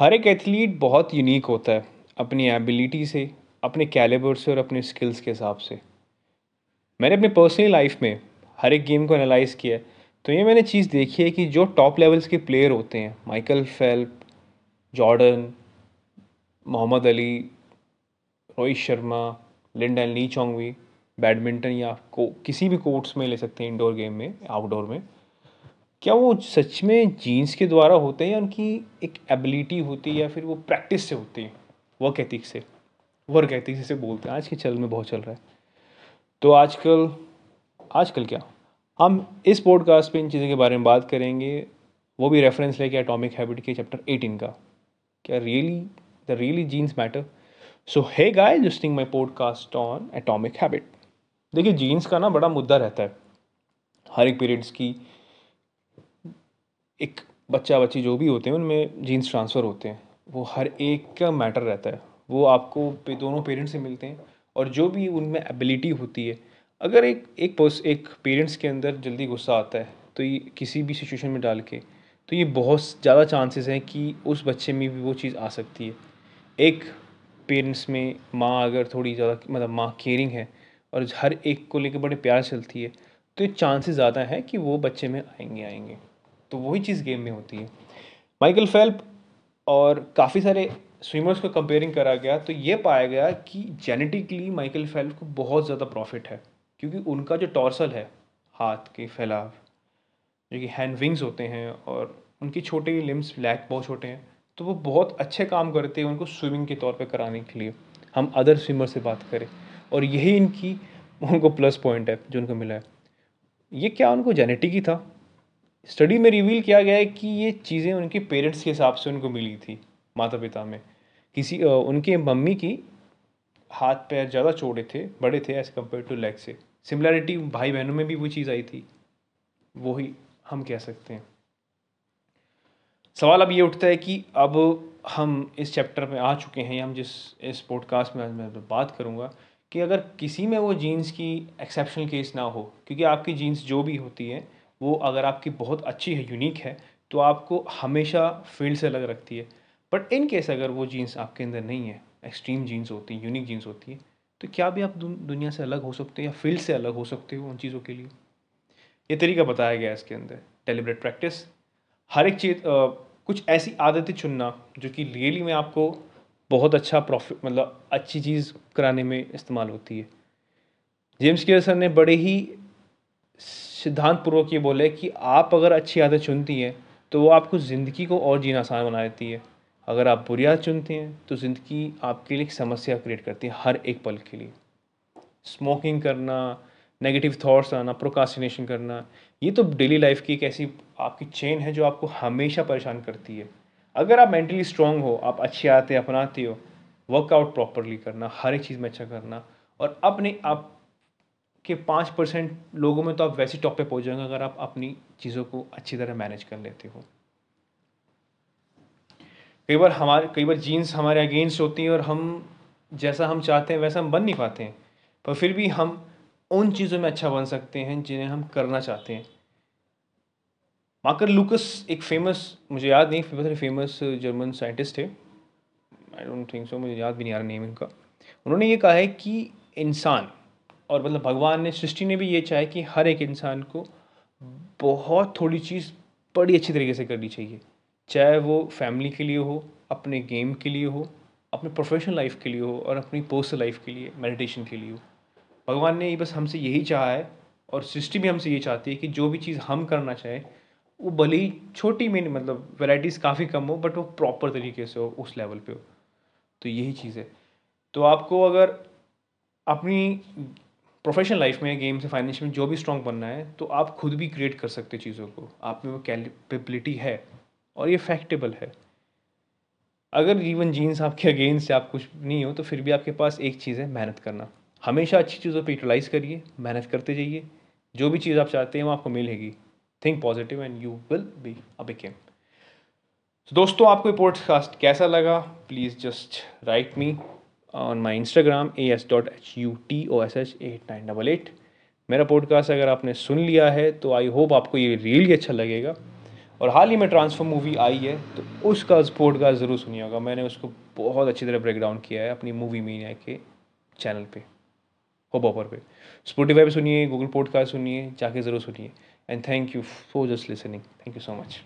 हर एक एथलीट बहुत यूनिक होता है, अपनी एबिलिटी से, अपने कैलिबर से और अपने स्किल्स के हिसाब से। मैंने अपनी पर्सनल लाइफ में हर एक गेम को एनालाइज किया है तो ये मैंने चीज़ देखी है कि जो टॉप लेवल्स के प्लेयर होते हैं Michael Phelps Jordan Muhammad Ali Rohit Sharma Lin Dan Lee Chong Wei badminton या को, किसी भी कोर्ट्स में ले सकते हैं इंडोर गेम में आउटडोर में क्या वो सच में जीन्स के द्वारा होते हैं या उनकी एक एबिलिटी होती है या फिर वो प्रैक्टिस से होती है? वर्क एथिक से। वर्क एथिक से बोलते हैं। आज के चल में बहुत चल रहा है। तो आजकल आजकल क्या? हम इस पॉडकास्ट पे इन चीज़ों के बारे में बात करेंगे। वो भी रेफरेंस लेके एटॉमिक हैबिट के चैप्टर एटीन का। क्या really the really genes matter so है guy listening my podcast on atomic habit देखिए जीन्स का ना बड़ा मुद्दा रहता है। हर एक पीरियड्स की एक बच्चा बच्ची जो भी होते हैं, उनमें जीन्स ट्रांसफ़र होते हैं। वो हर एक का मैटर रहता है। वो आपको दोनों पेरेंट्स से मिलते हैं और जो भी उनमें एबिलिटी होती है, अगर एक एक पर्स एक पेरेंट्स के अंदर जल्दी गुस्सा आता है तो ये किसी भी सिचुएशन में डाल के तो ये बहुत ज़्यादा चांसेस हैं कि उस बच्चे में भी वो चीज़ आ सकती है। एक पेरेंट्स में माँ अगर थोड़ी ज़्यादा मतलब माँ केयरिंग है और हर एक को लेकर बड़े प्यार चलती है तो ये चांसेस ज़्यादा हैं कि वो बच्चे में आएँगे आएँगे। तो वही चीज़ गेम में होती है। माइकल फेल्प और काफ़ी सारे स्विमर्स को कंपेयरिंग करा गया तो ये पाया गया कि जेनेटिकली माइकल फेल्प को बहुत ज़्यादा प्रॉफिट है, क्योंकि उनका जो टॉर्सल है, हाथ के फैलाव, जो कि हैंड विंग्स होते हैं और उनकी छोटे लिम्स लैक बहुत छोटे हैं तो वो बहुत अच्छे काम करते हैं उनको स्विमिंग के तौर पे कराने के लिए। हम अदर स्विमर से बात करें, और यही इनकी उनको प्लस पॉइंट है, जो उनको मिला है। ये क्या उनको जेनेटिक ही था? स्टडी में रिवील किया गया है कि ये चीज़ें उनके पेरेंट्स के हिसाब से उनको मिली थी माता पिता में। किसी उनके मम्मी की हाथ पैर ज़्यादा चौड़े थे, बड़े थे एज़ कंपेयर टू लेग से सिमिलैरिटी भाई बहनों में भी वो चीज़ आई थी। वही हम कह सकते हैं। सवाल अब ये उठता है कि अब हम इस चैप्टर में आ चुके हैं हम जिस, इस पॉडकास्ट में आज मैं बात करूँगा कि अगर किसी में वो जीन्स की एक्सेप्शनल केस ना हो, क्योंकि आपकी जीन्स जो भी होती है वो अगर आपकी बहुत अच्छी है यूनिक है तो आपको हमेशा फ़ील्ड से अलग रखती है। बट इन केस अगर वो जीन्स आपके अंदर नहीं है एक्सट्रीम जीन्स होती है यूनिक जीन्स होती है तो क्या भी आप दुनिया से अलग हो सकते हो या फ़ील्ड से अलग हो सकते हो उन चीज़ों के लिए? ये तरीका बताया गया है इसके अंदर डेलिब्रेट प्रैक्टिस हर एक चीज़ कुछ ऐसी आदतें चुनना जो कि रियली में आपको बहुत अच्छा प्रॉफिट मतलब अच्छी चीज़ कराने में इस्तेमाल होती है। जेम्स केयर सर ने बड़े ही सिद्धांत पूर्वक ये बोले कि आप अगर अच्छी आदत चुनती हैं तो वो आपको ज़िंदगी को और जीना आसान बना देती है। अगर आप बुरी आदत चुनते हैं तो ज़िंदगी आपके लिए एक समस्या क्रिएट करती है हर एक पल के लिए। स्मोकिंग करना नेगेटिव थॉट्स आना प्रोकास्टिनेशन करना, ये तो डेली लाइफ की एक ऐसी आपकी चेन है जो आपको हमेशा परेशान करती है। अगर आप मेंटली स्ट्रांग हो, आप अच्छी आदतें अपनाते हो वर्कआउट प्रॉपरली करना, हर एक चीज़ में अच्छा करना और अपने आप के पाँच परसेंट लोगों में तो आप वैसे टॉप पे पहुँच जाएँगे अगर आप अपनी चीज़ों को अच्छी तरह मैनेज कर लेते हो। कई बार हमारे, कई बार जीन्स हमारे अगेंस्ट होती हैं और हम जैसा हम चाहते हैं वैसा हम बन नहीं पाते हैं। पर फिर भी हम उन चीज़ों में अच्छा बन सकते हैं जिन्हें हम करना चाहते हैं। माकर लुकस एक फ़ेमस मुझे याद नहीं फ़ेमस फ़ेमस जर्मन साइंटिस्ट थे। आई डोंट थिंक सो मुझे याद भी नहीं आ रहा नेम इनका। उन्होंने ये कहा है कि इंसान और मतलब भगवान ने, सृष्टि ने भी ये चाहे कि हर एक इंसान को बहुत थोड़ी चीज़ बड़ी अच्छी तरीके से करनी चाहिए। चाहे वो फैमिली के लिए हो, अपने गेम के लिए हो, अपने प्रोफेशनल लाइफ के लिए हो और अपनी पर्सनल लाइफ के लिए मेडिटेशन के लिए हो। भगवान ने बस हमसे यही चाहा है और सृष्टि भी हमसे ये चाहती है कि जो भी चीज़ हम करना चाहें, वो भले ही छोटी में मतलब वैराइटीज़ काफ़ी कम हो बट वो प्रॉपर तरीके से हो, उस लेवल पे हो। तो यही चीज़ है। तो आपको अगर अपनी प्रोफेशनल लाइफ में गेम से फाइनेंशियल में जो भी स्ट्रॉन्ग बनना है तो आप खुद भी क्रिएट कर सकते चीज़ों को। आप में वो कैपेबिलिटी है और ये फैक्टेबल है। अगर इवन जीन्स आपके अगेंस्ट से आप कुछ नहीं हो तो फिर भी आपके पास एक चीज़ है, मेहनत करना। हमेशा अच्छी चीज़ों पर यूटिलाइज करिए, मेहनत करते जाइए। जो भी चीज़ आप चाहते हैं वो आपको मिलेगी। Think positive and you will be a become दोस्तों, आपको ये पॉडकास्ट कैसा लगा? Please just write me on my Instagram A S dot H U T O S H eight nine double eight मेरा पॉडकास्ट अगर आपने सुन लिया है तो आई होप आपको ये रियली अच्छा लगेगा। और हाल ही में ट्रांसफ़र मूवी आई है तो उसका पॉडकास्ट ज़रूर सुनिए होगा। मैंने उसको बहुत अच्छी तरह ब्रेक डाउन किया है अपनी मूवी मीनिया के चैनल पे हो बॉपर पे। स्पोटिफाई पे सुनिए गूगल पॉडकास्ट सुनिए, जाके ज़रूर सुनिए। And thank you for just listening thank you so much